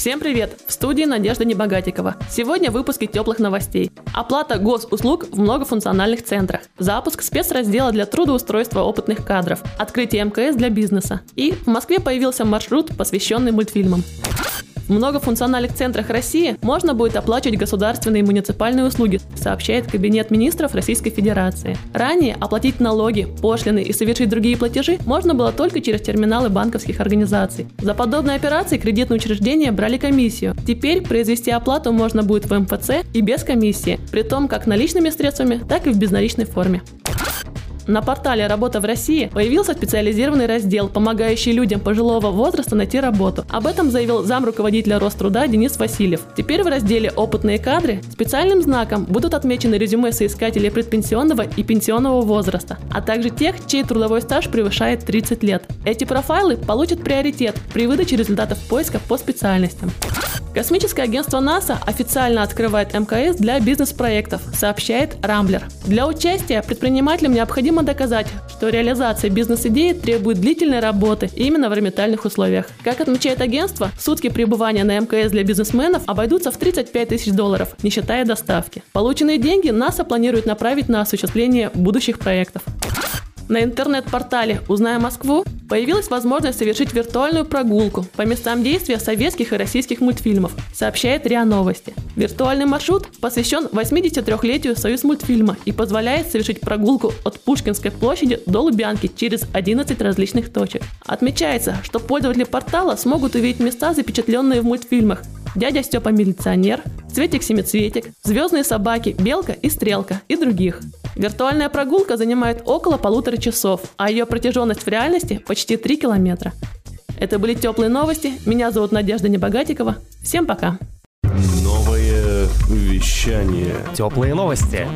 Всем привет! В студии Надежда Небогатикова. Сегодня в выпуске теплых новостей. Оплата госуслуг в многофункциональных центрах. Запуск спецраздела для трудоустройства опытных кадров. Открытие МКС для бизнеса. И в Москве появился маршрут, посвященный мультфильмам. В многофункциональных центрах России можно будет оплачивать государственные и муниципальные услуги, сообщает Кабинет министров Российской Федерации. Ранее оплатить налоги, пошлины и совершить другие платежи можно было только через терминалы банковских организаций. За подобные операции кредитные учреждения брали комиссию. Теперь произвести оплату можно будет в МФЦ и без комиссии, при том как наличными средствами, так и в безналичной форме. На портале «Работа в России» появился специализированный раздел, помогающий людям пожилого возраста найти работу. Об этом заявил зам руководителя Роструда Денис Васильев. Теперь в разделе «Опытные кадры» специальным знаком будут отмечены резюме соискателей предпенсионного и пенсионного возраста, а также тех, чей трудовой стаж превышает 30 лет. Эти профайлы получат приоритет при выдаче результатов поиска по специальностям. Космическое агентство НАСА официально открывает МКС для бизнес-проектов, сообщает Рамблер. Для участия предпринимателям необходимо доказать, что реализация бизнес-идеи требует длительной работы именно в орбитальных условиях. Как отмечает агентство, сутки пребывания на МКС для бизнесменов обойдутся в 35 тысяч долларов, не считая доставки. Полученные деньги НАСА планирует направить на осуществление будущих проектов. На интернет-портале «Узнаем Москву» появилась возможность совершить виртуальную прогулку по местам действия советских и российских мультфильмов, сообщает РИА Новости. Виртуальный маршрут посвящен 83-летию Союз мультфильма и позволяет совершить прогулку от Пушкинской площади до Лубянки через 11 различных точек. Отмечается, что пользователи портала смогут увидеть места, запечатленные в мультфильмах, дядя Степа милиционер, Цветик-семицветик, звездные собаки, белка и стрелка и других. Виртуальная прогулка занимает около полутора часов, а ее протяженность в реальности почти 3 километра. Это были теплые новости. Меня зовут Надежда Небогатикова. Всем пока. Новое вещание. Теплые новости.